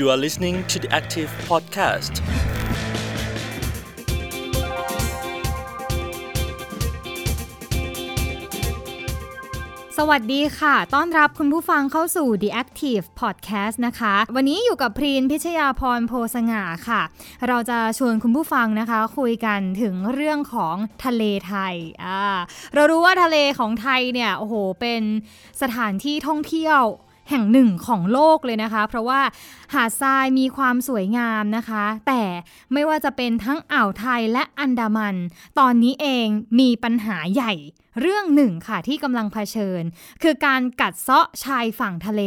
You are listening to the Active Podcast. สวัสดีค่ะ ต้อนรับคุณผู้ฟังเข้าสู่ The Active Podcast นะคะ วันนี้อยู่กับพรีนพิชยาพรโพสง่าค่ะ เราจะชวนคุณผู้ฟังนะคะ คุยกันถึงเรื่องของทะเลไทย อ่า เรารู้ว่าทะเลของไทยเนี่ย โอ้โห เป็นสถานที่ท่องเที่ยว แห่งหนึ่งของโลกเลยนะคะ เพราะว่าหาดทรายมีความสวยงามนะคะ แต่ไม่ว่าจะเป็นทั้งอ่าวไทยและอันดามัน ตอนนี้เองมีปัญหาใหญ่เรื่องหนึ่งค่ะที่กำลังเผชิญ คือการกัดเซาะชายฝั่งทะเล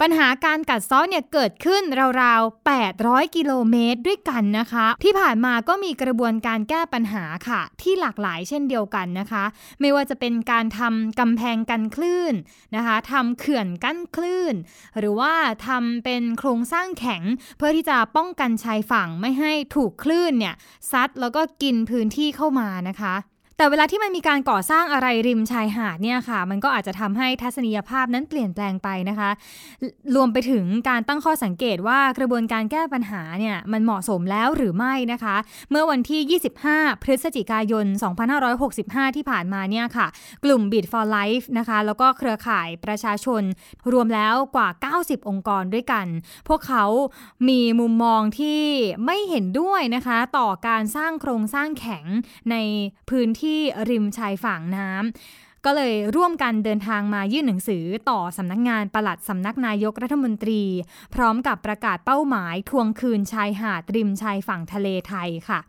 ปัญหาการกัดเซาะเนี่ยเกิดขึ้นราวๆ 800 กิโลเมตรด้วยกันนะคะ ที่ผ่านมาก็มีกระบวนการแก้ปัญหาค่ะ ที่หลากหลายเช่นเดียวกันนะคะ ไม่ว่าจะเป็นการทำกำแพงกันคลื่นนะคะทำเขื่อนกั้นคลื่น หรือว่าทำเป็นโครงสร้างแข็ง เพื่อที่จะป้องกันชายฝั่งไม่ให้ถูกคลื่นเนี่ยซัดแล้วก็กินพื้นที่เข้ามานะคะ แต่เวลาที่มันมีการก่อสร้างอะไรริมชายหาดเนี่ยค่ะ มันก็อาจจะทำให้ทัศนียภาพนั้นเปลี่ยนแปลงไปนะคะ รวมไปถึงการตั้งข้อสังเกตว่ากระบวนการแก้ปัญหาเนี่ยมันเหมาะสมแล้วหรือไม่นะคะ เมื่อวันที่ 25 พฤศจิกายน 2565 ที่ผ่านมาเนี่ยค่ะ กลุ่ม Beat for Life นะคะ แล้วก็เครือข่ายประชาชน รวมแล้วกว่า 90 องค์กรด้วยกัน พวกเขามีมุมมองที่ไม่เห็นด้วยนะคะ ต่อการสร้างโครงสร้างแข็งในพื้นที่ที่ริมชายฝั่งน้ำก็เลยร่วมกันเดินทางมายื่นหนังสือต่อสำนักงานปลัดสำนักนายกรัฐมนตรี พร้อมกับประกาศเป้าหมายทวงคืนชายหาดริมชายฝั่งทะเลไทยค่ะ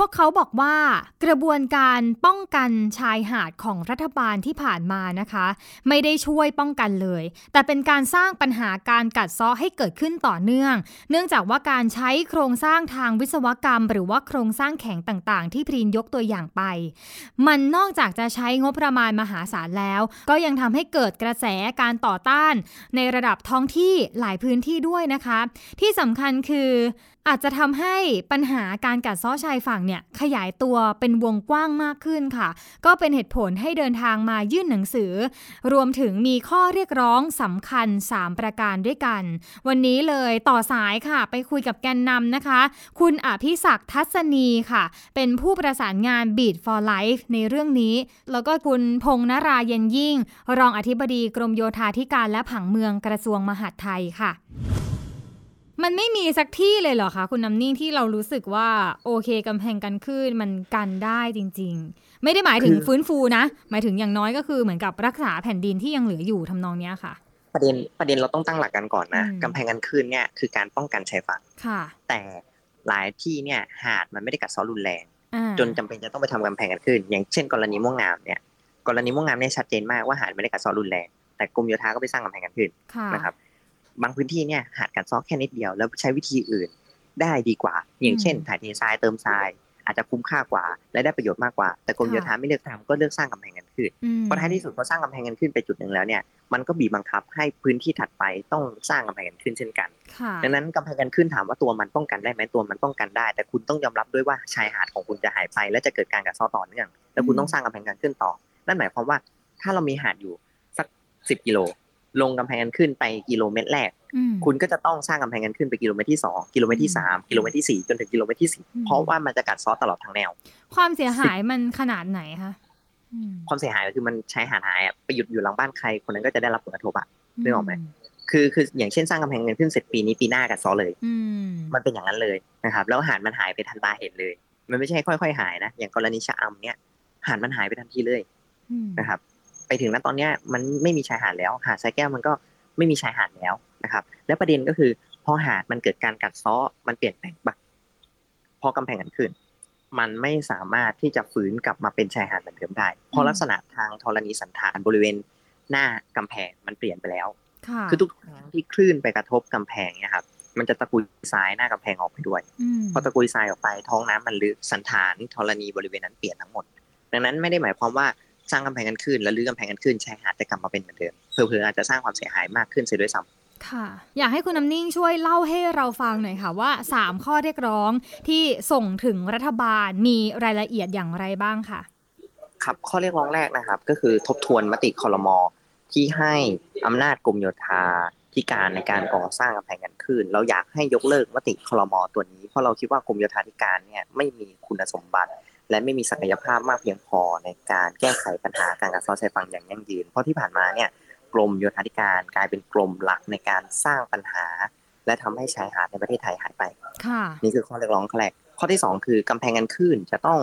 พวกเขาบอกว่ากระบวนการป้องกันชายหาดของรัฐบาลที่ผ่านมานะคะ ไม่ได้ช่วยป้องกันเลย แต่เป็นการสร้างปัญหาการกัดเซ้อให้เกิดขึ้นต่อเนื่อง เนื่องจากว่าการใช้โครงสร้างทางวิศวกรรม หรือว่าโครงสร้างแข็งต่างๆ ที่พรีนยกตัวอย่างไป มันนอกจากจะใช้งบประมาณมหาศาลแล้ว ก็ยังทำให้เกิดกระแสการต่อต้าน ในระดับท้องที่หลายพื้นที่ด้วยนะคะ ที่สำคัญคือ อาจจะทำให้ปัญหาการกัดซ้อชายฝั่งเนี่ยขยายตัวเป็นวงกว้างมากขึ้นค่ะ ก็เป็นเหตุผลให้เดินทางมายื่นหนังสือ รวมถึงมีข้อเรียกร้องสำคัญ 3 ประการด้วยกัน วันนี้เลยต่อสายค่ะ ไปคุยกับแกนนำนะคะ คุณอภิศักดิ์ทัศนีค่ะ เป็นผู้ประสานงาน Beat for Life ในเรื่องนี้ แล้วก็คุณพงษ์นราเย็นยิ่ง รองอธิบดีกรมโยธาธิการและผังเมืองกระทรวงมหาดไทยค่ะ มันไม่มีสักที่เลยเหรอคะคุณน้ำนิ่งที่เรารู้สึกว่าโอเคกำแพงกันขึ้นมันกันได้จริง ๆ ไม่ได้หมายถึงฟื้นฟูนะ หมายถึงอย่างน้อยก็คือเหมือนกับรักษาแผ่นดินที่ยังเหลืออยู่ทำนองเนี้ยค่ะ ประเด็นประเด็นเราต้องตั้งหลักกันก่อนนะกำแพงกันขึ้นเนี่ยคือการป้องกันชายฝั่งค่ะ แต่หลายที่เนี่ยหาดมันไม่ได้กัดซ้อรุนแรง จนจำเป็นจะต้องไปทำกำแพงกันขึ้น อย่างเช่น กรณีม่วงงามเนี่ยกรณีม่วงงามเนี่ยชัดเจนมากว่าหาดไม่ได้กัดซ้อรุนแรงแต่กรมโยธาก็ไปสร้างกำแพงกันขึ้นนะครับ บางพื้นที่เนี่ยหาดกัดซอกแค่นิดเดียวแล้วใช้วิธีอื่นได้ดีกว่า อย่างเช่น ถ่ายเททรายเติมทรายอาจจะคุ้มค่ากว่า และได้ประโยชน์มากกว่า แต่กรมโยธาไม่เลือกทำก็เลือกสร้างกำแพงกันขึ้นเพราะท้ายที่สุดพอสร้างกำแพงกันขึ้นไปจุดหนึ่งแล้วเนี่ยมันก็บีบบังคับให้พื้นที่ถัดไปต้องสร้างกำแพงกันขึ้นเช่นกัน ดังนั้นกำแพงกันขึ้นถามว่าตัวมันป้องกันได้ไหมตัวมันป้องกันได้ แต่คุณต้องยอมรับด้วยว่าชายหาดของคุณจะหายไป และจะเกิดการกัดเซาะต่อเนื่องแล้วคุณต้องสร้างกำแพงกันขึ้นต่อ นั่นหมายความว่าถ้าเรามีหาดอยู่สักสิบกิโล ลงกำแพงกันขึ้นไปกิโลเมตรแรก คุณก็จะต้องสร้างกำแพงกันขึ้นไปกิโลเมตรที่สองกิโลเมตรที่สามกิโลเมตรที่สี่จนถึงกิโลเมตรที่สี่เพราะว่ามันจะกัดซอสตลอดทางแนว ความเสียหายมันขนาดไหนคะความเสียหายก็คือมันใช้หาหายไปหยุดอยู่หลังบ้านใครคนนั้นก็จะได้รับผลกระทบอะนึกออกไหมคือคืออย่างเช่นสร้างกำแพงกันขึ้นเสร็จปีนี้ปีหน้ากัดซอเลยมันเป็นอย่างนั้นเลยนะครับ แล้วหาดมันหายไปทันตาเห็นเลย มันไม่ใช่ค่อยๆหายนะอย่างกรณีชะอำเนี่ยหาดมันหายไปทันทีเลยนะครับ ไปถึงนั้นตอนเนี้ยมันไม่มีชายหาดแล้ว หาดทรายแก้วมันก็ไม่มีชายหาดแล้วนะครับ และประเด็นก็คือพอหาดมันเกิดการกัดซ้อมันเปลี่ยนแปลงบักพอกำแพงกันขึ้น มันไม่สามารถที่จะฝืนกลับมาเป็นชายหาดเหมือนเดิมได้เพราะลักษณะทางธรณีสันฐานบริเวณหน้ากำแพงมันเปลี่ยนไปแล้ว คือทุกครั้งที่คลื่นไปกระทบกำแพงเนี่ยครับมันจะตะกุยทรายหน้ากำแพงออกไปด้วย พอตะกุยทรายออกไปท้องน้ำมันลึกสันฐานธรณีบริเวณนั้นเปลี่ยนทั้งหมด ดังนั้นไม่ได้หมายความว่า สร้างกำแพงกันขึ้น แล้วรื้อกำแพงกันขึ้นชายหาดจะกลับมาเป็นเหมือนเดิมเผลอๆอาจจะสร้างความเสียหายมากขึ้นเสียด้วยซ้ำค่ะ อยากให้คุณน้ำนิ่งช่วยเล่าให้เราฟังหน่อยค่ะว่า 3 ข้อเรียกร้องที่ส่งถึงรัฐบาลมีรายละเอียดอย่างไรบ้างค่ะ ครับข้อเรียกร้องแรกนะครับ ก็คือทบทวนมติคอรมอที่ให้อำนาจกรมโยธาธิการในการก่อสร้างกำแพงกันขขึ้น เราอยากให้ยกเลิกมติคลมตัวนี้เพราะเราคิดว่ากรมโยธาธิการเนี่ยไม่มีคุณสมบัติ และไม่มีศักยภาพมากเพียงพอในการแก้ไขปัญหาการกัดเซาะชายฝั่งอย่างยั่งยืน เพราะที่ผ่านมาเนี่ยกรมโยธาธิการกลายเป็นกรมหลักในการสร้างปัญหา และทำให้ชายหาดในประเทศไทยหายไปนี่คือข้อเรียกร้องแรกข้อที่ 2 คือกำแพงกันคลื่นจะต้อง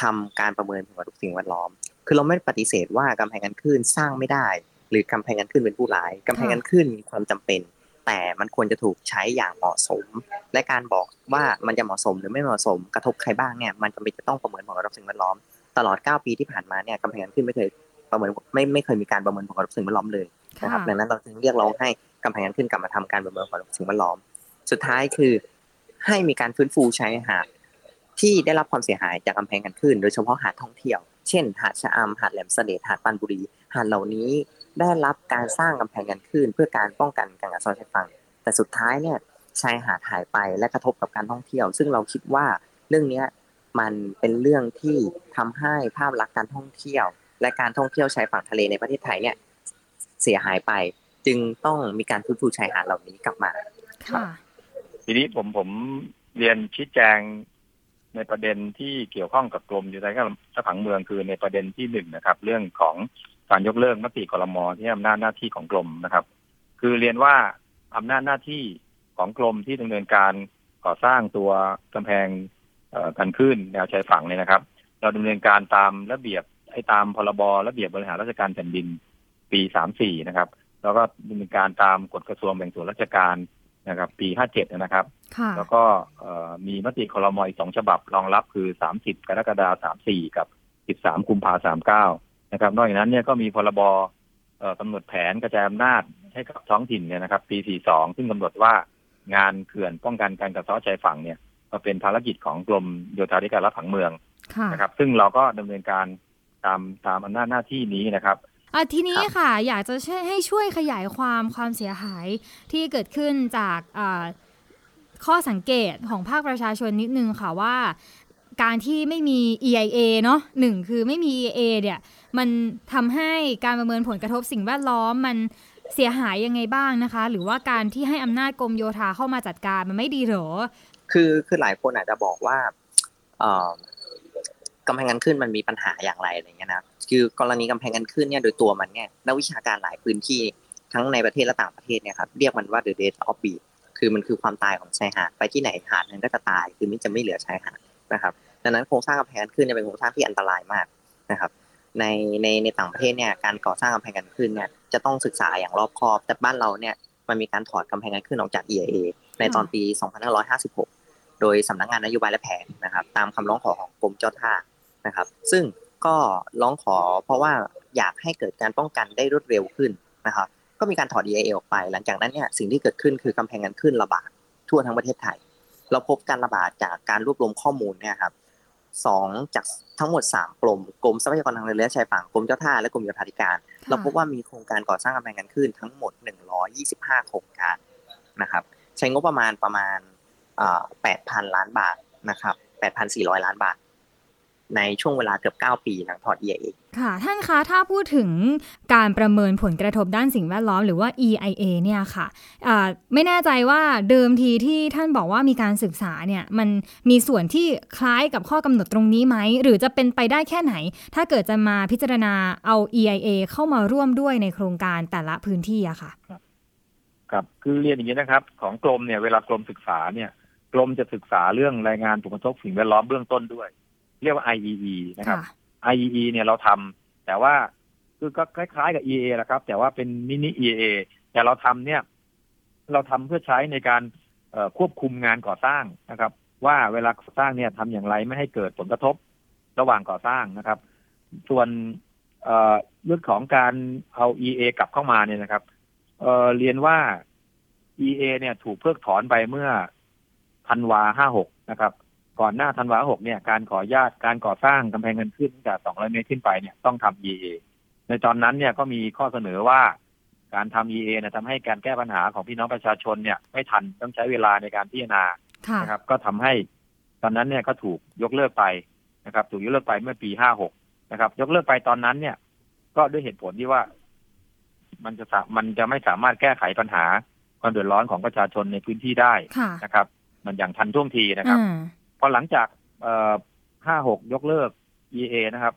ทำการประเมินผลกระทบสิ่งแวดล้อม คือเราไม่ปฏิเสธว่ากำแพงกันคลื่นสร้างไม่ได้ หรือกำแพงกันคลื่นเป็นผู้ร้ายกำแพงกันคลื่นมีความจำเป็น แต่มันควรจะถูกใช้อย่างเหมาะสม และการบอกว่ามันจะเหมาะสมหรือไม่เหมาะสมกระทบใครบ้างเนี่ยมันจำเป็นจะต้องประเมินผลกระทบสิ่งแวดล้อมตลอด 9 ปีที่ผ่านมาเนี่ยกำแพงกันคลื่นไม่เคยประเมินไม่ไม่เคยมีการประเมินผลกระทบสิ่งแวดล้อมเลยนะครับดังนั้นเราจึงเรียกร้องให้กำแพงกันคลื่นกลับมาทำการประเมินผลกระทบสิ่งแวดล้อม สุดท้ายคือให้มีการฟื้นฟูชายหาดที่ได้รับความเสียหายจากกำแพงกันขึ้น โดยเฉพาะหาดท่องเที่ยว เช่น หาดชะอำหาดแหลมเสด็จหาดปันบุรี หาดเหล่านี้ ได้รับการสร้างกำแพงกันขึ้น เพื่อการป้องกันการกัดเซาะชายฝั่งแต่สุดท้ายเนี่ยชายหาดหายไปและกระทบกับการท่องเที่ยว ซึ่งเราคิดว่าเรื่องนี้มันเป็นเรื่องที่ทำให้ภาพลักษณ์การท่องเที่ยว และการท่องเที่ยวชายฝั่งทะเลในประเทศไทยเนี่ยเสียหายไป จึงต้องมีการฟื้นฟูชายหาดเหล่านี้กลับมาค่ะทีนี้ผมผมเรียนชี้แจงในประเด็นที่เกี่ยวข้องกับกรมอยู่ในการสผังเมืองคือในประเด็นที่หนึ่งนะครับ เรื่องของ การยกเลิกมติกรมที่อำนาจหน้าที่ของกรมนะครับ คือเรียนว่าอำนาจหน้าที่ของกรมที่ดำเนินการก่อสร้างตัวกำแพงกันขึ้นแนวชายฝั่งเนี่ยนะครับ เราดำเนินการตามระเบียบให้ตามพรบระเบียบบริหารราชการแผ่นดินปีสามสี่นะครับ แล้วก็ดำเนินการตามกฎกระทรวงแบ่งส่วนราชการนะครับ ปีห้าเจ็ดนะครับ แล้วก็มีมติคอรมออีกสองฉบับรองรับคือสามสิบกรกฎาสามสี่กับสิบสามกุมภาสามเก้า นะครับ นอกจากนั้นเนี่ยก็มีพรบกำหนดแผนกระจายอำนาจให้กับท้องถิ่นเนี่ยนะครับ ปีสี่สองซึ่งกำหนดว่างานเขื่อนป้องกันการกระเซาะชายฝั่งเนี่ยก็เป็นภารกิจของกรมโยธาธิการและผังเมืองนะครับ ซึ่งเราก็ดำเนินการตามตามอำนาจหน้าที่นี้นะครับอะทีนี้ค่ะ อยากจะให้ช่วยขยายความความเสียหายที่เกิดขึ้นจากข้อสังเกตของภาคประชาชนนิดนึงค่ะว่า การที่ไม่มี EIA เนาะหนึ่งคือไม่มี EIA เนี่ย มันทำให้การประเมินผลกระทบสิ่งแวดล้อมมันเสียหายยังไงบ้างนะคะ หรือว่าการที่ให้อำนาจกรมโยธาเข้ามาจัดการมันไม่ดีหรอ คือคือหลายคนอาจจะบอกว่ากำแพงกันขึ้นมันมีปัญหาอย่างไรอะไรเงี้ยนะคือกรณีกำแพงกันขึ้นเนี่ยโดยตัวมันเนี่ยนักวิชาการหลายพื้นที่ทั้งในประเทศและต่างประเทศเนี่ยครับเรียกมันว่า the death of beach คือมันคือความตายของชายหาดไปที่ไหนหาดนั้นก็จะตายคือมันจะไม่เหลือชายหาดนะครับ ดังนั้นโครงสร้างกำแพงกันขึ้นเนี่ยเป็นโครงสร้างที่อันตรายมากนะครับ ในในในต่างประเทศเนี่ยการก่อสร้างกำแพงกันขึ้นเนี่ยจะต้องศึกษาอย่างรอบคอบ แต่บ้านเราเนี่ยมันมีการถอดกำแพงกันขึ้นออกจาก EIA ในตอนปี 2556 โดยสำนักงานนโยบายและแผนนะครับตามคำร้องขอของกรมเจ้าท่านะครับ ซึ่งก็ร้องขอเพราะว่าอยากให้เกิดการป้องกันได้รวดเร็วขึ้นนะครับก็มีการถอด EIA ออกไป หลังจากนั้นเนี่ยสิ่งที่เกิดขึ้นคือกำแพงกันขึ้นระบาดทั่วทั้งประเทศไทย เราพบการระบาดจากการรวบรวมข้อมูลเนี่ยครับสองจาก ทั้งหมดสามกรมกรมทรัพยากรทางทะเลและชายฝั่งกรมเจ้าท่าและกรมโยธาธิการ เราพบว่ามีโครงการก่อสร้างกำแพงกันขึ้นทั้งหมด 125 โครงการนะครับ ใช้งบประมาณประมาณ8,000 ล้านบาทนะครับ8,400 ล้านบาท ในช่วงเวลาเกือบ 9 ปีหลังถอด EIA ค่ะ ท่านคะถ้าพูดถึงการประเมินผลกระทบด้านสิ่งแวดล้อมหรือว่า EIA เนี่ยค่ะะไม่แน่ใจว่าเดิมทีที่ท่านบอกว่ามีการศึกษาเนี่ยมันมีส่วนที่คล้ายกับข้อกำหนดตรงนี้ไหม หรือจะเป็นไปได้แค่ไหน ถ้าเกิดจะมาพิจารณาเอา EIA เข้ามาร่วมด้วยในโครงการแต่ละพื้นที่อะค่ะครับคือเรียนอย่างนี้นะครับ ของกรมเนี่ยเวลากรมศึกษาเนี่ยกรมจะศึกษาเรื่องรายงานผลกระทบสิ่งแวดล้อมเบื้องต้นด้วย เรียกว่า IEE นะครับ IEE เนี่ยเราทำแต่ว่าคือก็คล้ายๆกับ EA แหละครับ แต่ว่าเป็นมินิ EA แต่เราทำเนี่ย เราทำเพื่อใช้ในการควบคุมงานก่อสร้างนะครับ ว่าเวลาก่อสร้างเนี่ยทำอย่างไรไม่ให้เกิดผลกระทบระหว่างก่อสร้างนะครับ ส่วนเรื่องของการเอา EA กลับเข้ามาเนี่ยนะครับเเรียนว่า EA เนี่ยถูกเพิกถอนไปเมื่อธันวาห้าหกนะครับ ก่อนหน้าธันวาหกเนี่ยการขอญาตการก่อสร้างกำแพงเงินขึ้นจากสองร้อยเมตรขึ้นไปเนี่ยต้องทำ EA ในตอนนั้นเนี่ยก็มีข้อเสนอว่าการทำ EA เนี่ยทำให้การแก้ปัญหาของพี่น้องประชาชนเนี่ยไม่ทันต้องใช้เวลาในการพิจารณานะครับ ก็ทำให้ตอนนั้นเนี่ยก็ถูกยกเลิกไปนะครับ ถูกยกเลิกไปเมื่อปีห้าหกนะครับ ยกเลิกไปตอนนั้นเนี่ย ก็ด้วยเหตุผลที่ว่า มันจะมันจะไม่สามารถแก้ไขปัญหาความเดือดร้อนของประชาชนในพื้นที่ได้นะครับ มันอย่างทันท่วงทีนะครับ พอหลังจากห้าหกยกเลิก EA นะครับ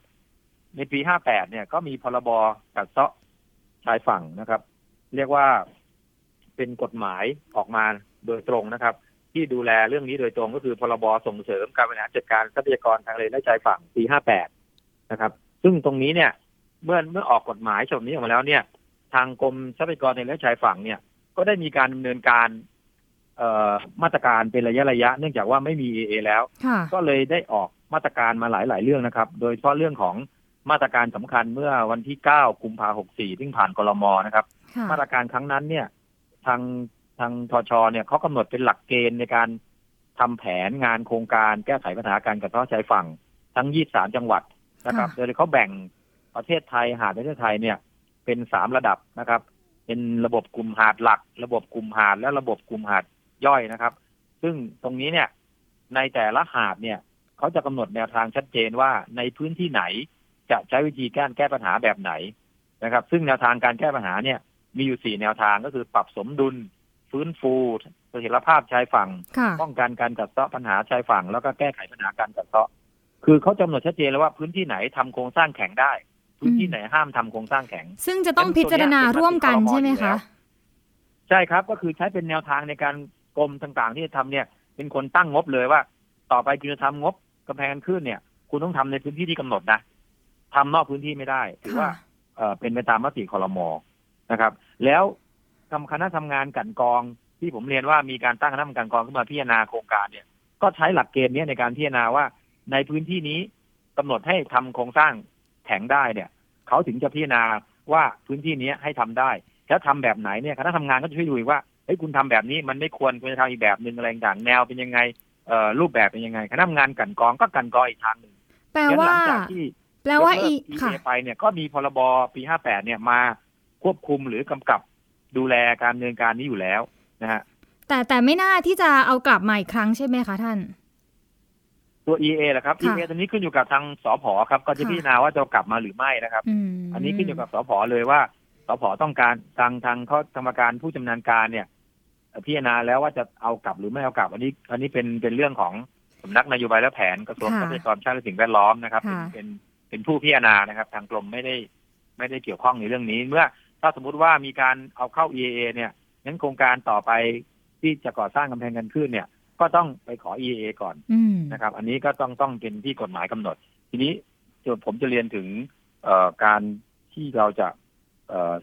ในปีห้าแปดเนี่ยก็มีพรบกัดเซาะชายฝั่งนะครับ เรียกว่าเป็นกฎหมายออกมาโดยตรงนะครับ ที่ดูแลเรื่องนี้โดยตรงก็คือพรบส่งเสริมการบริหารจัดการทรัพยากรทางทะเลและชายฝั่งปีห้าแปดนะครับ ซึ่งตรงนี้เนี่ย เมื่อเมื่อออกกฎหมายฉบับนี้ออกมาแล้วเนี่ย ทางกรมทรัพยากรทะเลและชายฝั่งเนี่ย ก็ได้มีการดำเนินการ มาตรการเป็นระยะระยะ เนื่องจากว่าไม่มีเอแล้ว ก็เลยได้ออกมาตรการมาหลาย ๆ เรื่องนะครับ โดยเฉพาะเรื่องของมาตรการสำคัญเมื่อวันที่เก้ากุมภาหกสี่ที่ผ่านกรมนะครับ มาตรการครั้งนั้นเนี่ยทางทางทชเนี่ยเขากำหนดเป็นหลักเกณฑ์ในการทำแผนงานโครงการแก้ไขปัญหาการกระท้อชายฝั่งทั้งยี่สามจังหวัดนะครับ โดยเขาแบ่งประเทศไทยหาดประเทศไทยเนี่ยเป็นสามระดับนะครับ เป็นระบบกลุ่มหาดหลัก ระบบกลุ่มหาดและระบบกลุ่มหาด ย่อยนะครับ ซึ่งตรงนี้เนี่ย ในแต่ละหาดเนี่ยเขาจะกำหนดแนวทางชัดเจนว่าในพื้นที่ไหนจะใช้วิธีแก้แก้ปัญหาแบบไหนนะครับ ซึ่งแนวทางการแก้ปัญหาเนี่ย มีอยู่สี่แนวทางก็คือปรับสมดุล ฟื้นฟูเสถียรภาพชายฝั่ง ป้องกันการกัดเซาะปัญหาชายฝั่ง แล้วก็แก้ไขปัญหาการกัดเซาะ คือเขาจำหนดชัดเจนแล้วว่าพื้นที่ไหนทำโครงสร้างแข็งได้ พื้นที่ไหนห้ามทำโครงสร้างแข็ง ซึ่งจะต้องพิจารณาร่วมกันใช่ไหมคะใช่ครับก็คือใช้เป็นแนวทางในการ กรมต่างๆ ที่จะทำเนี่ย เป็นคนตั้งงบเลยว่า ต่อไปคุณจะทำงบกำแพงขึ้นเนี่ย คุณต้องทำในพื้นที่ที่กำหนดนะทำนอกพื้นที่ไม่ได้ถือว่าเออเป็นไปตามมติคอรมอนะครับ แล้วทำคณะทำงานกันกองที่ผมเรียนว่ามีการตั้งคณะทำงานกองขึ้นมาพิจารณาโครงการเนี่ย ก็ใช้หลักเกณฑ์นี้ในการพิจารณาว่าในพื้นที่นี้กำหนดให้ทำโครงสร้างแข็งได้เนี่ย เขาถึงจะพิจารณาว่าพื้นที่นี้ให้ทำได้ แล้วทำแบบไหนเนี่ยคณะทำงานก็จะช่วยดูว่า เฮ้ยคุณทำแบบนี้มันไม่ควรควรจะทำอีกแบบหนึ่งอะไรต่างแนวเป็นยังไงเอ่อรูปแบบเป็นยังไงคณะทำงานกันกองก็กันกองอีกทางหนึ่งแปลว่าแปลว่าอีค่ะไปเนี่ยก็มีพรบปีห้าแปดเนี่ยมาควบคุมหรือกำกับดูแลการดำเนินการนี้อยู่แล้วนะฮะแต่แต่ไม่น่าที่จะเอากลับมาอีกครั้งใช่ไหมคะท่าน ตัว EA แหละครับ EA ตัวนี้ขึ้นอยู่กับทางสพครับ ก็จะพิจารณาว่าจะกลับมาหรือไม่นะครับ อันนี้ขึ้นอยู่กับสพเลยว่าสพต้องการทางทางเขากรรมการผู้จำนาญการเนี่ย พิจารณาแล้วว่าจะเอากลับหรือไม่เอากลับ อันนี้ อันนี้เป็นเป็นเรื่องของสำนักนโยบายและแผนกระทรวงทรัพยากรชาติและสิ่งแวดล้อมนะครับ เป็นเป็นเป็นผู้พิจารณานะครับ ทางกรมไม่ได้ไม่ได้เกี่ยวข้องในเรื่องนี้ เมื่อถ้าสมมุติว่ามีการเอาเข้า EAA เนี่ยงั้นโครงการต่อไปที่จะก่อสร้างกำแพงกันขึ้นเนี่ย ก็ต้องไปขอ EAA ก่อนนะครับ อันนี้ก็ต้องต้องเป็นที่กฎหมายกำหนด ทีนี้ผมจะเรียนถึงการที่เราจะ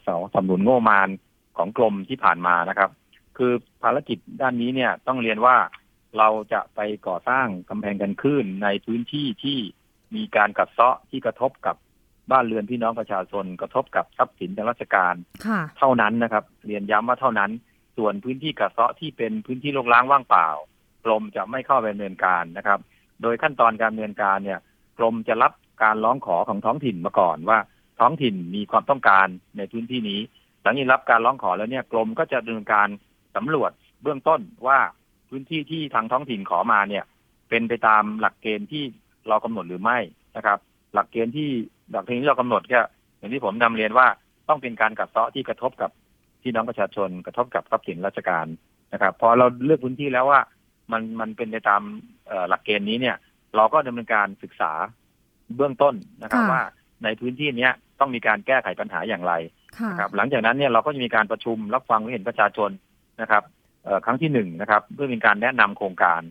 สองสำนุนโง่มานของกรมที่ผ่านมานะครับ คือภารกิจด้านนี้เนี่ยต้องเรียนว่าเราจะไปก่อสร้างกำแพงกันคลื่นในพื้นที่ที่มีการกัดเซาะที่กระทบกับบ้านเรือนพี่น้องประชาชนกระทบกับทรัพย์สินทางราชการเท่านั้นนะครับ เรียนย้ำว่าเท่านั้น ส่วนพื้นที่กัดเซาะที่เป็นพื้นที่โล่งล้างว่างเปล่ากรมจะไม่เข้าไปดำเนินการนะครับ โดยขั้นตอนการดำเนินการเนี่ยกรมจะรับการร้องขอของท้องถิ่นมาก่อนว่า ท้องถิ่นมีความต้องการในพื้นที่นี้ หลังจากรับการร้องขอแล้วเนี่ยกรมก็จะดำเนินการ สำรวจเบื้องต้นว่าพื้นที่ที่ทางท้องถิ่นขอมาเนี่ย เป็นไปตามหลักเกณฑ์ที่เรากำหนดหรือไม่นะครับ หลักเกณฑ์ที่หลักเกณฑ์ที่เรากำหนดก็อย่างที่ผมนำเรียนว่าต้องเป็นการกัดเซาะที่กระทบกับพี่น้องประชาชนกระทบกับทรัพย์สินราชการนะครับพอเราเลือกพื้นที่แล้วว่ามันมันเป็นไปตามหลักเกณฑ์นี้เนี่ย เราก็ดำเนินการศึกษาเบื้องต้นนะครับว่าในพื้นที่เนี้ยต้องมีการแก้ไขปัญหาอย่างไรนะครับหลังจากนั้นเนี่ยเราก็จะมีการประชุมรับฟังความเห็นประชาชน นะครับครั้งที่หนึ่งนะครับเพื่อเป็นการแนะนำโครงการ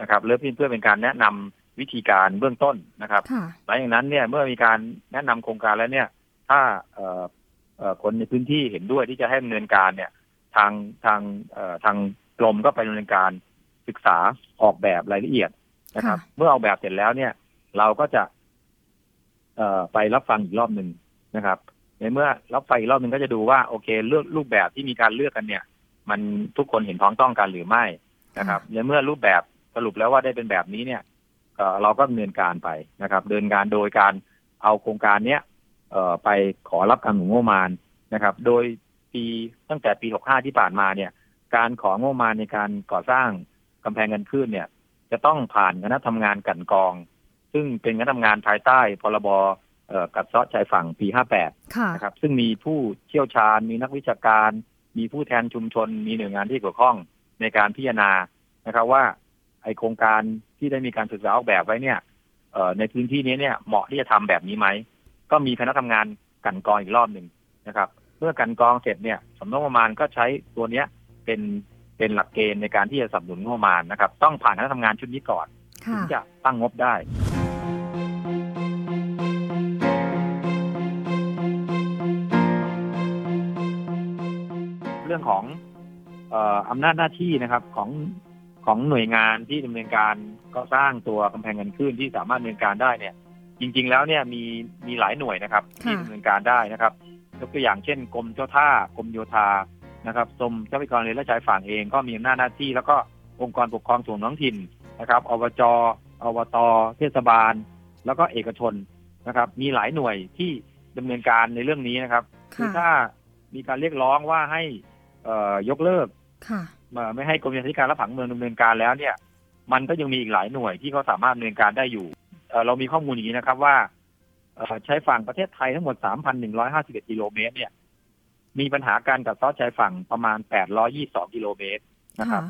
นะครับเริ่มเพื่อเป็นการแนะนำวิธีการเบื้องต้นนะครับหลังจากนั้นเนี่ยเมื่อมีการแนะนำโครงการแล้วเนี่ย ถ้าคนในพื้นที่เห็นด้วยที่จะให้ดำเนินการเนี่ย ทางทางทางกรมก็ไปดำเนินการศึกษาออกแบบรายละเอียดนะครับ เมื่อออกแบบเสร็จแล้วเนี่ย เราก็จะไปรับฟังอีกรอบหนึ่งนะครับ ในเมื่อรับฟังอีกรอบหนึ่งก็จะดูว่าโอเคเลือกรูปแบบที่มีการเลือกกันเนี่ย มันทุกคนเห็นพ้องต้องกันหรือไม่นะครับในเมื่อรูปแบบสรุปแล้วว่าได้เป็นแบบนี้เนี่ยเราก็ดำเนินการไปนะครับเดินการโดยการเอาโครงการเนี้ยไปขอรับการหนุนงบมานนะครับ โดยปีตั้งแต่ปี 65 ที่ผ่านมาเนี่ย การของบมานในการก่อสร้างกำแพงเงินขึ้นเนี่ย จะต้องผ่านคณะทำงานกันกอง ซึ่งเป็นคณะทำงานภายใต้พรบกัดเซาะชายฝั่งปี 58 นะครับ ซึ่งมีผู้เชี่ยวชาญมีนักวิชาการ มมีผู้แทนชุมชน มีหน่วยงานที่เกี่ยวข้องในการพิจารณานะครับว่า ไอโครงการที่ได้มีการศึกษาออกแบบไว้เนี่ยในพื้นที่นี้เนี่ยเหมาะที่จะทำแบบนี้ไหมก็มีคณะทำงานกันกองอีกรอบหนึ่งนะครับ เมื่อกันกองเสร็จเนี่ยสำนักงบประมาณก็ใช้ตัวเนี้ยเป็นเป็นหลักเกณฑ์ในการที่จะสนับสนุนงบประมาณนะครับ ต้องผ่านคณะทำงานชุดนี้ก่อนถึงจะตั้งงบได้ ของอำนาจหน้าที่นะครับของของหน่วยงานที่ดำเนินการก็สร้างตัวกำแพงเงินขึ้นที่สามารถดำเนินการได้เนี่ย จริง ๆ แล้วเนี่ยมีมีหลายหน่วยนะครับ ที่ดำเนินการได้นะครับยกตัวอย่างเช่นกรมเจ้าท่ากรมโยธานะครับกรมทรัพยากรเรือและชายฝั่งเองก็มีอำนาจหน้าที่ แล้วก็องค์กรปกครองส่วนท้องถิ่นนะครับอบจอบตเทศบาล แล้วก็เอกชนนะครับ มีหลายหน่วยที่ดำเนินการในเรื่องนี้นะครับคือถ้ามีการเรียกร้องว่าให้ ยกเลิกไม่ให้กรมโยธาธิการและผังเมืองดำเนินการแล้วเนี่ย มันก็ยังมีอีกหลายหน่วยที่เขาสามารถดำเนินการได้อยู่เรามีข้อมูลอย่างนี้นะครับว่าใช้ฝั่งประเทศไทยทั้งหมด 3,151 กิโลเมตร เนี่ย มีปัญหาการกัดเซาะชายฝั่งประมาณ 822 กิโลเมตรนะครับ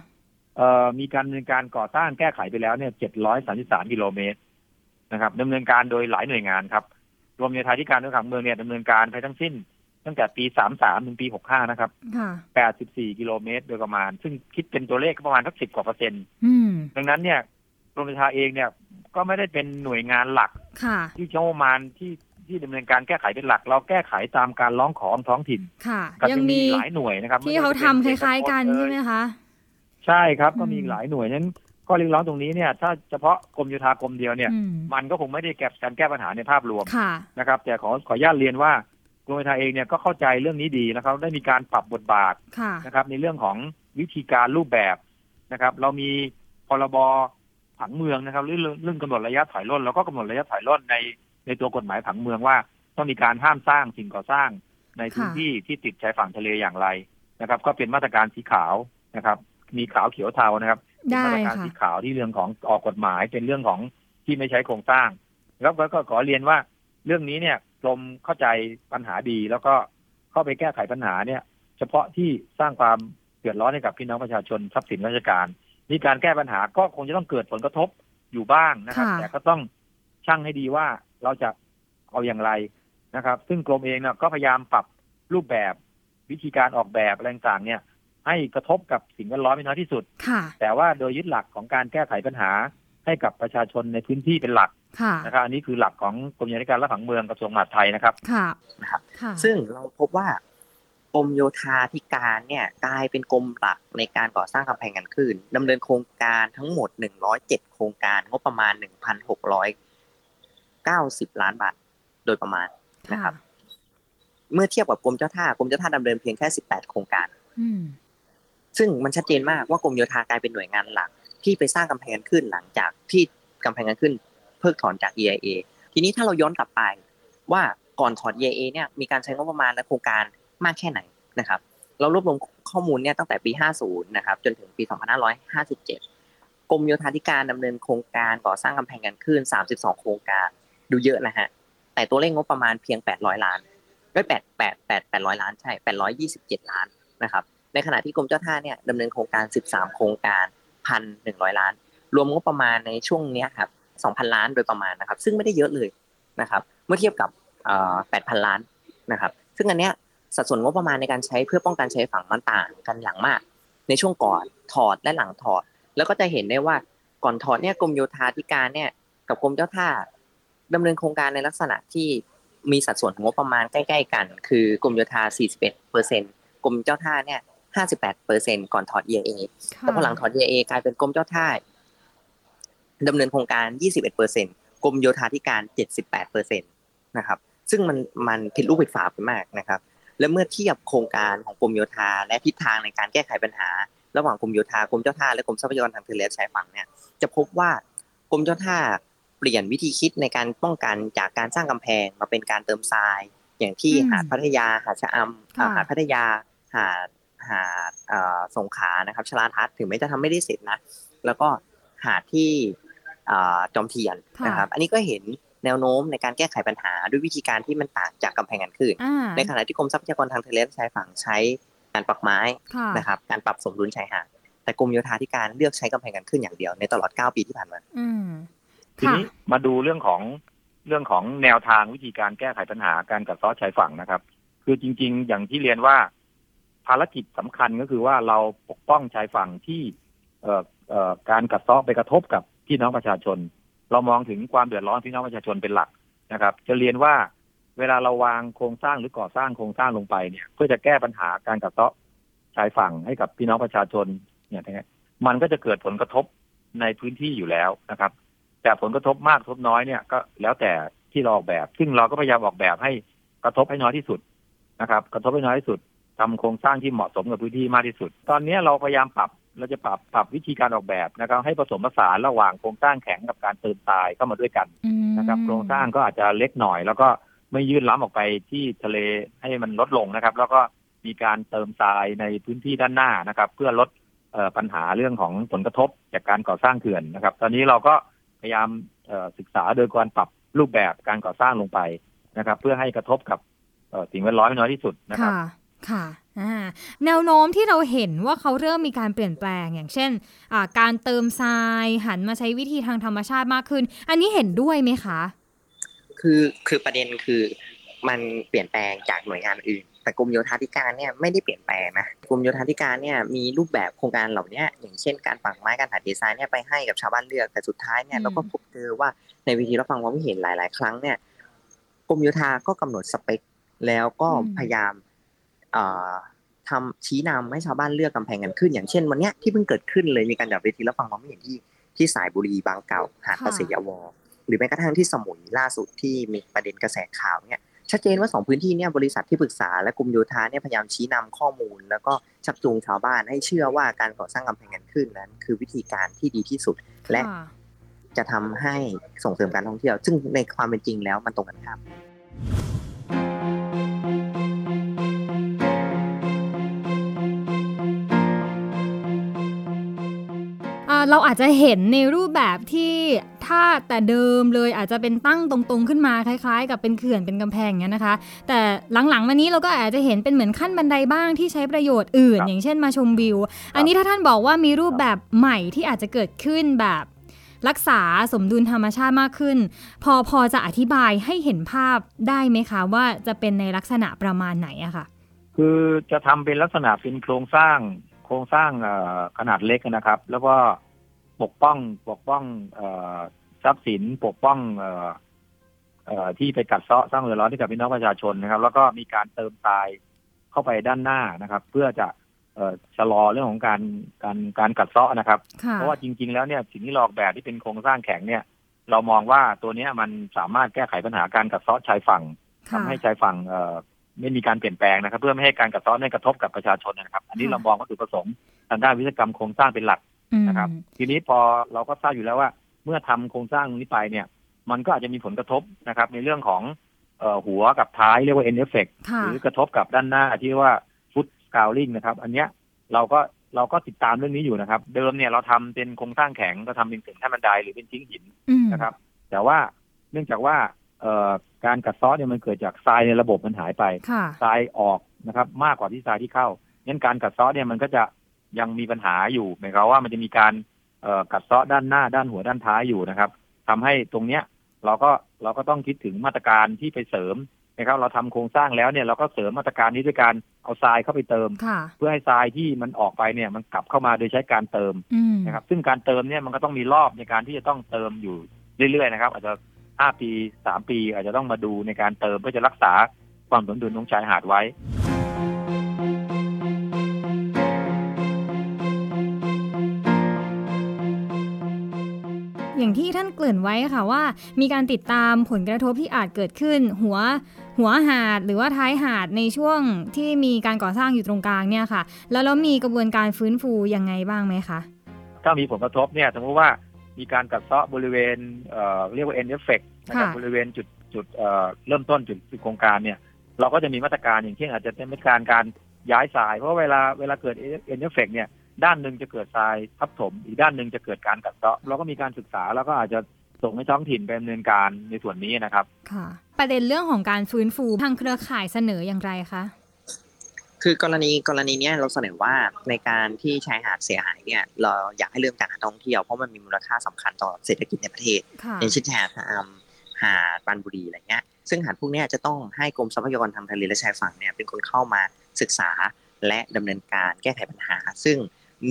มีการดำเนินการก่อสร้างแก้ไขไปแล้วเนี่ย 733 กิโลเมตรนะครับดำเนินการโดยหลายหน่วยงานครับ รวมโยธาธิการด้วยขังเมืองเนี่ยดำเนินการไปทั้งสิ้น ตั้งแต่ปี 33 ถึงปี 65 นะครับ 84 กิโลเมตรโดยประมาณ ซึ่งคิดเป็นตัวเลขประมาณสักสิบกว่าเปอร์เซ็นต์ดังนั้นเนี่ยกรมโยธาเองเนี่ยก็ไม่ได้เป็นหน่วยงานหลัก ที่เจ้ามานที่ที่ดำเนินการแก้ไขเป็นหลัก เราแก้ไขตามการร้องขอของท้องถิ่นค่ะยังมีหลายหน่วยนะครับ ที่เขาทำคล้าย ๆ กันใช่ไหมคะ ใช่ครับก็มีหลายหน่วยนั้นก็เรียกร้องตรงนี้เนี่ย ถ้าเฉพาะกรมโยธากรมเดียวเนี่ย มันก็คงไม่ได้แก้การแก้ปัญหาในภาพรวมนะครับ แต่ขอขออนุญาตเรียนว่า กรมโยธาเองเนี่ยก็เข้าใจเรื่องนี้ดีนะครับ ได้มีการปรับบทบาทนะครับ ในเรื่องของวิธีการรูปแบบนะครับ เรามีพรบผังเมืองนะครับเรื่องเรื่องกำหนดระยะถอยร่นแล้วก็กำหนดระยะถอยร่นในในตัวกฎหมายผังเมืองว่า ต้องมีการห้ามสร้างสิ่งก่อสร้างในพื้นที่ที่ติดชายฝั่งทะเลอย่างไรนะครับ ก็เป็นมาตรการสีขาวนะครับ มีขาวเขียวเทานะครับมาตรการสีขาวที่เรื่องของออกกฎหมายเป็นเรื่องของที่ไม่ใช้โครงสร้าง แล้วก็ขอเรียนว่าเรื่องนี้เนี่ย กรมเข้าใจปัญหาดี แล้วก็เข้าไปแก้ไขปัญหาเนี่ย เฉพาะที่สร้างความเดือดร้อนให้กับพี่น้องประชาชนทรัพย์สินราชการมีการแก้ปัญหาก็คงจะต้องเกิดผลกระทบอยู่บ้างนะครับ แต่ก็ต้องช่างให้ดีว่าเราจะเอาอย่างไรนะครับ ซึ่งกรมเองนะก็พยายามปรับรูปแบบวิธีการออกแบบแรงต่างเนี่ย ให้กระทบกับสิ่งแวดล้อมไม่น้อยที่สุด แต่ว่าโดยยึดหลักของการแก้ไขปัญหาให้กับประชาชนในพื้นที่เป็นหลัก นะครับอันนี้คือหลักของกรมยาธิการและผังเมืองกระทรวงมหาดไทยนะครับค่ะนะครับซึ่งเราพบว่ากรมโยธาธิการเนี่ยกลายเป็นกรมหลักในการก่อสร้างกำแพงกันขึ้นดำเนินโครงการทั้งหมด 107 โครงการงบประมาณ 1,690 ล้านบาทโดยประมาณนะครับ เมื่อเทียบกับกรมเจ้าท่ากรมเจ้าท่าดำเนินเพียงแค่ 18 โครงการซึ่งมันชัดเจนมากว่ากรมโยธากลายเป็นหน่วยงานหลัก ที่ไปสร้างกำแพงกันขึ้นหลังจากที่กำแพงกันขึ้น เพิกถอนจาก EIA ทีนี้ถ้าเราย้อนกลับไปว่าก่อนถอน EIA เนี่ยมีการใช้งบประมาณและโครงการมากแค่ไหนนะครับเรารวบรวมข้อมูลเนี่ยตั้งแต่ปี 50 นะครับจนถึงปี 2557 กรมโยธาธิการดำเนินโครงการก่อสร้างกำแพงกันคลื่น 32 โครงการดูเยอะนะฮะแต่ตัวเลขงบประมาณเพียง 800 ล้านไม่แปดแปดแปดแปดร้อยล้านใช่ 827 ล้านนะครับในขณะที่กรมเจ้าท่าเนี่ยดำเนินโครงการ 13 โครงการ 1,100 ล้าน รวมงบประมาณในช่วงนี้ครับ 2,000 ล้านโดยประมาณนะครับ ซึ่งไม่ได้เยอะเลยนะครับ เมื่อเทียบกับ8,000 ล้านนะครับ ซึ่งอันเนี้ยสัดส่วนงบประมาณในการใช้เพื่อป้องกันใช้ฝั่งมันต่างกันอย่างมาก ในช่วงก่อนถอดและหลังถอด แล้วก็จะเห็นได้ว่าก่อนถอดเนี่ยกรมโยธาธิการเนี่ยกับกรมเจ้าท่าดำเนินโครงการในลักษณะที่มีสัดส่วนงบประมาณใกล้ ๆ กัน คือกรมโยธา 41เปอร์เซ็นต์กรมเจ้าท่าเนี่ย58เปอร์เซ็นต์ก่อนถอด EIA แต่พอหลังถอด EIA กลายเป็นกรมเจ้าท่า ดำเนินโครงการ 21เปอร์เซ็นต์กรมโยธาธิการ 78เปอร์เซ็นต์นะครับซึ่งมันมันผิดรูปผิดฝาไปมากนะครับ และเมื่อเทียบโครงการของกรมโยธาและทิศทางในการแก้ไขปัญหา ระหว่างกรมโยธากรมเจ้าท่าและกรมทรัพยากรทางทะเลชายฝั่งเนี่ยจะพบว่ากรมเจ้าท่าเปลี่ยนวิธีคิดในการป้องกันจากการสร้างกำแพงมาเป็นการเติมทราย อย่างที่หาดพัทยาหาดชะอำหาดพัทยาหาดหาดสงขานะครับชลาทัศน์ถึงแม้จะทำไม่ได้เสร็จนะแล้วก็หาดที่ จอมเทียนนะครับ อันนี้ก็เห็นแนวโน้มในการแก้ไขปัญหาด้วยวิธีการที่มันต่างจากกำแพงกันขึ้นในขณะที่กรมทรัพยากรทางทะเลและชายฝั่งใช้การปักไม้นะครับ การปรับสมดุลชายหาดแต่กรมโยธาธิการเลือกใช้กำแพงกันขึ้นอย่างเดียวในตลอด 9 ปีที่ผ่านมาทีนี้มาดูเรื่องของเรื่องของแนวทางวิธีการแก้ไขปัญหาการกัดเซาะชายฝั่งนะครับ คือจริง ๆ อย่างที่เรียนว่าภารกิจสำคัญก็คือว่าเราปกป้องชายฝั่งที่เอ่อเอ่อการกัดเซาะไปกระทบกับ พี่น้องประชาชน เรามองถึงความเดือดร้อนพี่น้องประชาชนเป็นหลักนะครับ จะเรียนว่าเวลาเราวางโครงสร้างหรือก่อสร้างโครงสร้างลงไปเนี่ย เพื่อจะแก้ปัญหาการกัดเซาะชายฝั่งให้กับพี่น้องประชาชนเนี่ยมันก็จะเกิดผลกระทบในพื้นที่อยู่แล้วนะครับ แต่ผลกระทบมากทบน้อยเนี่ยก็แล้วแต่ที่เราออกแบบ ซึ่งเราก็พยายามออกแบบให้กระทบให้น้อยที่สุดนะครับ กระทบให้น้อยที่สุดทำโครงสร้างที่เหมาะสมกับพื้นที่มากที่สุด ตอนนี้เราพยายามปรับ เราจะปรับปรับวิธีการออกแบบนะครับ ให้ผสมผสานระหว่างโครงสร้างแข็งกับการเติมทรายเข้ามาด้วยกันนะครับ โครงสร้างก็อาจจะเล็กหน่อย แล้วก็ไม่ยื่นล้ำออกไปที่ทะเลให้มันลดลงนะครับ แล้วก็มีการเติมทรายในพื้นที่ด้านหน้านะครับ เพื่อลดปัญหาเรื่องของผลกระทบจากการก่อสร้างเขื่อนนะครับ ตอนนี้เราก็พยายามศึกษาโดยการปรับรูปแบบการก่อสร้างลงไปนะครับ เพื่อให้กระทบกับสิ่งแวดล้อมน้อยที่สุดนะครับ ค่ะแนวโน้มที่เราเห็นว่าเขาเริ่มมีการเปลี่ยนแปลงอย่างเช่น การเติมทรายหันมาใช้วิธีทางธรรมชาติมากขึ้น อันนี้เห็นด้วยไหมคะ คือคือประเด็นคือมันเปลี่ยนแปลงจากหน่วยงานอื่น แต่กรมโยธาธิการเนี่ยไม่ได้เปลี่ยนแปลงนะกรมโยธาธิการเนี่ยมีรูปแบบโครงการเหล่านี้อย่างเช่นการปักไม้การถัดดีไซน์เนี่ยไปให้กับชาวบ้านเลือกแต่สุดท้ายเนี่ยเราก็พบเจอว่าในวิธีรับฟังความเห็นหลาย ๆ ครั้งเนี่ยกรมโยธาก็กำหนดสเปคแล้วก็พยายาม ทำชี้นำให้ชาวบ้านเลือกกำแพงกันขึ้น อย่างเช่นวันนี้ที่เพิ่งเกิดขึ้นเลยมีการจัดเวทีรับฟังความเห็นที่ที่สายบุรีบางเก่าหาดเกษยวหรือแม้กระทั่งที่สมุยล่าสุดที่มีประเด็นกระแสข่าวเนี่ยชัดเจนว่าสองพื้นที่เนี่ยบริษัทที่ปรึกษาและกรมโยธาเนี่ยพยายามชี้นำข้อมูล แล้วก็ชักจูงชาวบ้านให้เชื่อว่าการก่อสร้างกำแพงกันขึ้นนั้น คือวิธีการที่ดีที่สุดและจะทำให้ส่งเสริมการท่องเที่ยว ซึ่งในความเป็นจริงแล้วมันตรงกันข้าม เราอาจจะเห็นในรูปแบบที่ถ้าแต่เดิมเลยอาจจะเป็นตั้งตรงๆขึ้นมาคล้าย ๆ กับเป็นเขื่อนเป็นกำแพงเงี้ยนะคะ แต่หลังๆมานี้เราก็อาจจะเห็นเป็นเหมือนขั้นบันไดบ้างที่ใช้ประโยชน์อื่น อย่างเช่นมาชมวิว อันนี้ถ้าท่านบอกว่ามีรูปแบบใหม่ที่อาจจะเกิดขึ้นแบบรักษาสมดุลธรรมชาติมากขึ้น พอพอจะอธิบายให้เห็นภาพได้ไหมคะ ว่าจะเป็นในลักษณะประมาณไหนอะคะ่ะคือจะทำเป็นลักษณะเป็นโครงสร้าง โครงสร้างขนาดเล็กนะครับ แล้วก็ ปกป้องปกป้องทรัพย์สินปกป้องที่ไปกัดเซาะสร้างเรือร้อนให้กับพี่น้องประชาชนนะครับ แล้วก็มีการเติมทรายเข้าไปด้านหน้านะครับ เพื่อจะชะลอเรื่องของการการการกัดเซาะนะครับ เพราะว่าจริง ๆ แล้วเนี่ยสิ่งที่เราออกแบบที่เป็นโครงสร้างแข็งเนี่ย เรามองว่าตัวนี้มันสามารถแก้ไขปัญหาการกัดเซาะชายฝั่งทำให้ชายฝั่งไม่มีการเปลี่ยนแปลงนะครับ เพื่อไม่ให้การกัดเซาะในกระทบกับประชาชนนะครับ อันนี้เรามองวัตถุประสงค์ทางด้านวิศวกรรมโครงสร้างเป็นหลัก นะครับ ทีนี้พอเราก็ทราบอยู่แล้วว่า เมื่อทำโครงสร้างนี้ไปเนี่ย มันก็อาจจะมีผลกระทบนะครับ ในเรื่องของหัวกับท้ายเรียกว่า end effect หรือกระทบกับด้านหน้าที่ว่า foot scaling นะครับ อันเนี้ยเราก็เราก็ติดตามเรื่องนี้อยู่นะครับ เดิมเนี่ยเราทำเป็นโครงสร้างแข็งก็ทำเป็นเสื่อขั้นบันไดหรือเป็นชิ้งหินนะครับ แต่ว่าเนื่องจากว่าเอ่อการกัดซ้อเนี่ยมันเกิดจากทรายในระบบมันหายไปทรายออกนะครับ มากกว่าที่ทรายที่เข้างั้นการกัดซ้อเนี่ยมันก็จะ ยังมีปัญหาอยู่หมายความว่ามันจะมีการกัดเซาะด้านหน้าด้านหัวด้านท้ายอยู่นะครับทำให้ตรงเนี้ยเราก็เราก็ต้องคิดถึงมาตรการที่ไปเสริมนะครับ เราทำโครงสร้างแล้วเนี่ยเราก็เสริมมาตรการนี้ด้วยการเอาทรายเข้าไปเติม เพื่อให้ทรายที่มันออกไปเนี่ยมันกลับเข้ามาโดยใช้การเติมนะครับ ซึ่งการเติมเนี่ยมันก็ต้องมีรอบในการที่จะต้องเติมอยู่เรื่อยๆนะครับ อาจจะห้าปีสามปีอาจจะต้องมาดูในการเติมเพื่อจะรักษาความสมดุลของชายหาดไว้ อย่างที่ท่านเกริ่นไว้ค่ะว่า มีการติดตามผลกระทบที่อาจเกิดขึ้น หัวหัวหาดหรือว่าท้ายหาดในช่วงที่มีการก่อสร้างอยู่ตรงกลางเนี่ยค่ะ แล้วเรามีกระบวนการฟื้นฟูยังไงบ้างไหมคะถ้ามีผลกระทบเนี่ยสมมติว่ามีการกัดเซาะบริเวณเอ่อเรียกว่า end effect นะครับบริเวณจุดจุดเอ่อเริ่มต้นจุดโครงการเนี่ยเราก็จะมีมาตรการอย่างเช่นอาจจะเป็นมาตรการการย้ายสาย เพราะเวลาเวลาเกิด end effect เนี่ย ด้านหนึ่งจะเกิดทรายทับถม อีกด้านหนึ่งจะเกิดการกัดเซาะเราก็มีการศึกษาแล้วก็อาจจะส่งให้ท้องถิ่นไปดำเนินการในส่วนนี้นะครับ ค่ะ ประเด็นเรื่องของการฟื้นฟูทางเครือข่ายเสนออย่างไรคะคือกรณีกรณีนี้เราเสนอว่าในการที่ชายหาดเสียหายเนี่ยเราอยากให้เริ่มการท่องเที่ยวเพราะมันมีมูลค่าสำคัญต่อเศรษฐกิจในประเทศอย่างเช่นชายหาดชะอำหาดปานบุรีอะไรเงี้ยซึ่งหาดพวกนี้จะต้องให้กรมทรัพยากรทางทะเลและชายฝั่งเนี่ยเป็นคนเข้ามาศึกษาและดำเนินการแก้ไขปัญหา ซึ่ง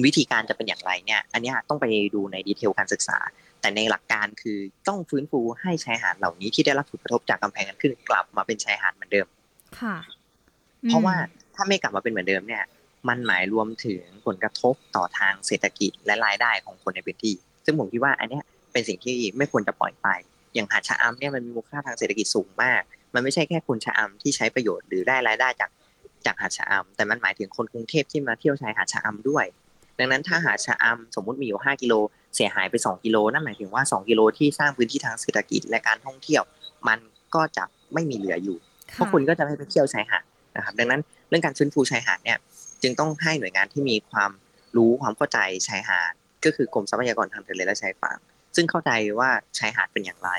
วิธีการจะเป็นอย่างไรเนี่ย อันนี้ต้องไปดูในดีเทลการศึกษา แต่ในหลักการคือต้องฟื้นฟูให้ชายหาดเหล่านี้ที่ได้รับผลกระทบจากกำแพงกันขึ้นกลับมาเป็นชายหาดเหมือนเดิม ค่ะ เพราะว่าถ้าไม่กลับมาเป็นเหมือนเดิมเนี่ย มันหมายรวมถึงผลกระทบต่อทางเศรษฐกิจและรายได้ของคนในพื้นที่ ซึ่งผมคิดว่าอันนี้เป็นสิ่งที่ไม่ควรจะปล่อยไป อย่างหาดชะอำเนี่ยมันมีมูลค่าทางเศรษฐกิจสูงมาก มันไม่ใช่แค่คนชะอำที่ใช้ประโยชน์หรือได้รายได้จากจากหาดชะอำแต่มันหมายถึงคนกรุงเทพที่มาเที่ยวชายหาดชะอำด้วย ดังนั้นถ้าหาดชะอำสมมุติมีอยู่ 5 กิโล เสียหายไป 2 กิโล นั่นหมายถึงว่า 2 กิโลที่สร้างพื้นที่ทางเศรษฐกิจและการท่องเที่ยว มันก็จะไม่มีเหลืออยู่ เพราะคุณก็จะไม่ไปเที่ยวชายหาดนะครับ ดังนั้นเรื่องการฟื้นฟูชายหาดเนี่ยจึงต้องให้หน่วยงานที่มีความรู้ความเข้าใจชายหาด ก็คือกรมทรัพยากรทางทะเลและชายฝั่ง ซึ่งเข้าใจว่าชายหาดเป็นอย่างไร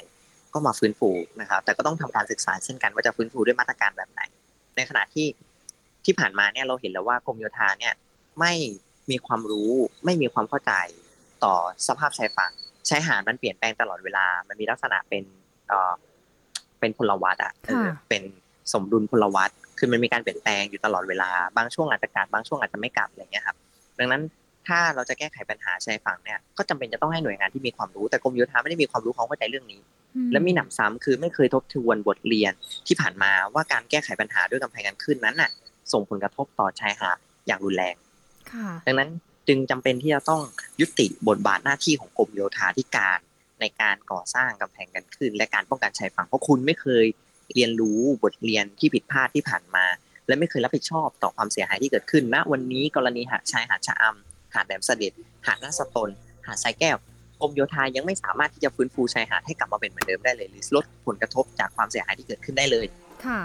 ก็มาฟื้นฟูนะครับ แต่ก็ต้องทำการศึกษาเช่นกันว่าจะฟื้นฟูด้วยมาตรการแบบไหน ในขณะที่ที่ผ่านมาเนี่ยเราเห็นแล้วว่ากรมโยธาเนี่ยไม่ มีความรู้ไม่มีความเข้าใจต่อสภาพชายฝั่งชายหาดมันเปลี่ยนแปลงตลอดเวลา มันมีลักษณะเป็นเอ่อเป็นพลวัตอะเป็นสมดุลพลวัตคือมันมีการเปลี่ยนแปลงอยู่ตลอดเวลา บางช่วงอาจจะกลับบางช่วงอาจจะไม่กลับอะไรเงี้ยครับ ดังนั้นถ้าเราจะแก้ไขปัญหาชายฝั่งเนี่ยก็จำเป็นจะต้องให้หน่วยงานที่มีความรู้ แต่กรมโยธาไม่ได้มีความรู้ความเข้าใจเรื่องนี้ และมีหนำซ้ำคือไม่เคยทบทวนบทเรียนที่ผ่านมาว่าการแก้ไขปัญหาด้วยกำแพงกันขึ้นนั้นน่ะ ส่งผลกระทบต่อชายหาดอย่างรุนแรง ดังนั้นจึงจำเป็นที่จะต้องยุติบทบาทหน้าที่ของกรมโยธาธิการในการก่อสร้างกำแพงกันขึ้น และการป้องกันชายฝั่งเพราะคุณไม่เคยเรียนรู้บทเรียนที่ผิดพลาดที่ผ่านมา และไม่เคยรับผิดชอบต่อความเสียหายที่เกิดขึ้นณวันนี้กรณีหาดชายหาดชะอำหาดแหลมเสด็จหาดนาสตนหาดทรายแก้วกรมโยธายังไม่สามารถที่จะฟื้นฟูชายหาดให้กลับมาเป็นเหมือนเดิมได้เลยหรือลดผลกระทบจากความเสียหายที่เกิดขึ้นได้เลย ค่ะ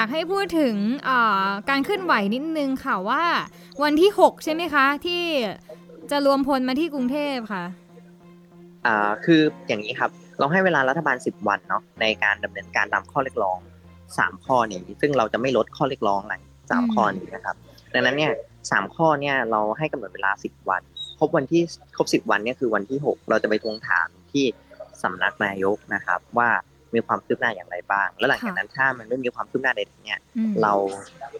ากให้พูดถึงการเคลื่อนไหวนิดนึงค่ะว่า วันที่ 6 ใช่ไหมคะ ที่จะรวมพลมาที่กรุงเทพค่ะอ่าคืออย่างนี้ครับเราให้เวลารัฐบาล 10 วันเนาะในการดำเนินการตามข้อเรียกร้อง 3 ข้อนี้ซึ่งเราจะไม่ลดข้อเรียกร้องไหนสามข้อนี้นะครับ ดังนั้นเนี่ยสามข้อเนี่ยเราให้กำหนดเวลา 10 วัน ครบวันที่ครบ 10 วันเนี่ยคือวันที่ 6 เราจะไปทวงถามที่สำนักนายกนะครับว่า มีความคืบหน้าอย่างไรบ้าง แล้วหลังจากนั้นถ้ามันไม่มีความคืบหน้าใดเนี่ย เรา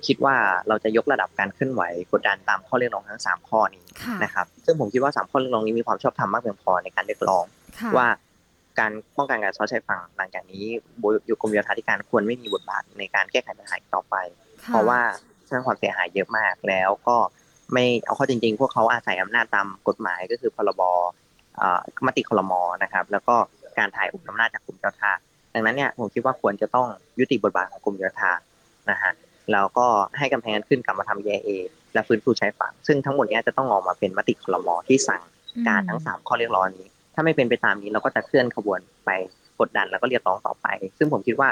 คิดว่าเราจะยกระดับการเคลื่อนไหวกดดันตามข้อเรียกร้องทั้ง 3 ข้อนี้นะครับ ซึ่งผมคิดว่า 3 ข้อเรียกร้องนี้มีความชอบธรรมมากเพียงพอในการเรียกร้องว่าการป้องกันการซ้อชายฝั่งหลังจากนี้อยู่กรมโยธาธิการควรไม่มีบทบาทในการแก้ไขปัญหาต่อไป เพราะว่าสร้างความเสียหายเยอะมากแล้วก็ไม่เอาข้อจริง ๆ พวกเขาอาศัยอำนาจตามกฎหมายก็คือพรบมติคลมนะครับ แล้วก็การถ่ายอุปอำนาจจากกลุ่มโยธา ดังนั้นเนี่ยผมคิดว่าควรจะต้องยุติบทบาทของกรมโยธานะฮะแล้วก็ให้กำแพงขึ้นกลับมาทำแยเอและฟื้นฟูใช้ฝั่งซึ่งทั้งหมดนี้จะต้องออกมาเป็นมติคลมที่สั่งการทั้งสามข้อเรียกร้องนี้ ถ้าไม่เป็นไปตามนี้เราก็จะเคลื่อนขบวนไปกดดันแล้วก็เรียกร้องต่อไป ซึ่งผมคิดว่า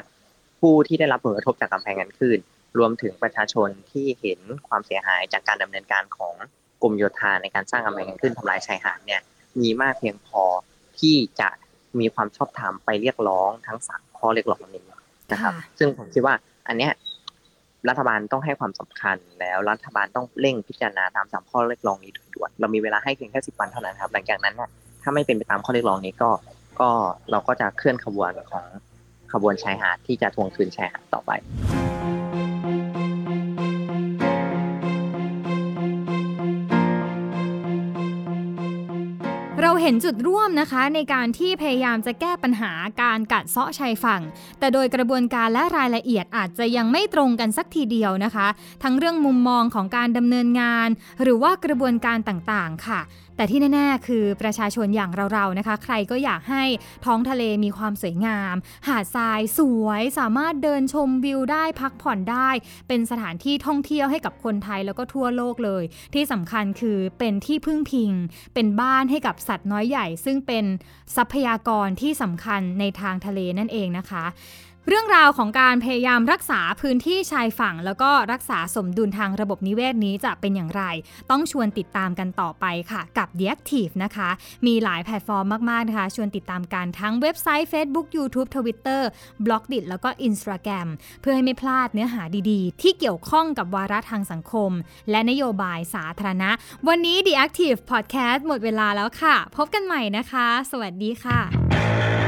ผู้ที่ได้รับผลกระทบจากกำแพงกันขึ้นรวมถึงประชาชนที่เห็นความเสียหายจากการดำเนินการของกรมโยธาในการสร้างกำแพงกันขึ้นทำลายชายหาดเนี่ยมีมากเพียงพอที่จะ มีความชอบธรรมไปเรียกร้องทั้งสามข้อเรียกร้องนี้นะครับ ซึ่งผมคิดว่า อันเนี้ยรัฐบาลต้องให้ความสำคัญแล้วรัฐบาลต้องเร่งพิจารณาตามสามข้อเรียกร้องนี้ด่วนเรามีเวลาให้เพียงแค่สิบวันเท่านั้นครับ หลังจากนั้นเนี่ยถ้าไม่เป็นไปตามข้อเรียกร้องนี้ก็ก็เราก็จะเคลื่อนขบวนของขบวนชายหาดที่จะทวงคืนชายหาดต่อไป ห็นจุดร่วมนะคะในการที่พยายามจะแก้ปัญหาการกัดเซาะชายฝั่ง แต่โดยกระบวนการและรายละเอียดอาจจะยังไม่ตรงกันสักทีเดียวนะคะ ทั้งเรื่องมุมมองของการดำเนินงาน หรือว่ากระบวนการต่างๆ ค่ะ แต่ที่แน่ ๆ คือประชาชนอย่างเราๆนะคะ ใครก็อยากให้ท้องทะเลมีความสวยงาม หาดทรายสวยสามารถเดินชมวิวได้พักผ่อนได้ เป็นสถานที่ท่องเที่ยวให้กับคนไทยแล้วก็ทั่วโลกเลย ที่สำคัญคือเป็นที่พึ่งพิง เป็นบ้านให้กับสัตว์น้อยใหญ่ ซึ่งเป็นทรัพยากรที่สำคัญในทางทะเลนั่นเองนะคะ เรื่องราวของการพยายามรักษาพื้นที่ชายฝั่ง แล้วก็รักษาสมดุลทางระบบนิเวศนี้จะเป็นอย่างไร ต้องชวนติดตามกันต่อไปค่ะ กับ The Active นะคะ มีหลายแพลตฟอร์มมาก ๆ นะคะ ชวนติดตามกันทั้งเว็บไซต์ Facebook YouTube Twitter b l o g d i t แล้วก็ Instagram เพื่อให้ไม่พลาดเนื้อหาดีๆ ที่เกี่ยวข้องกับวาระทางสังคม และนโยบายสาธารณะ วันนี้ The Active Podcast หมดเวลาแล้วค่ะ พบกันใหม่นะคะ สวัสดีค่ะ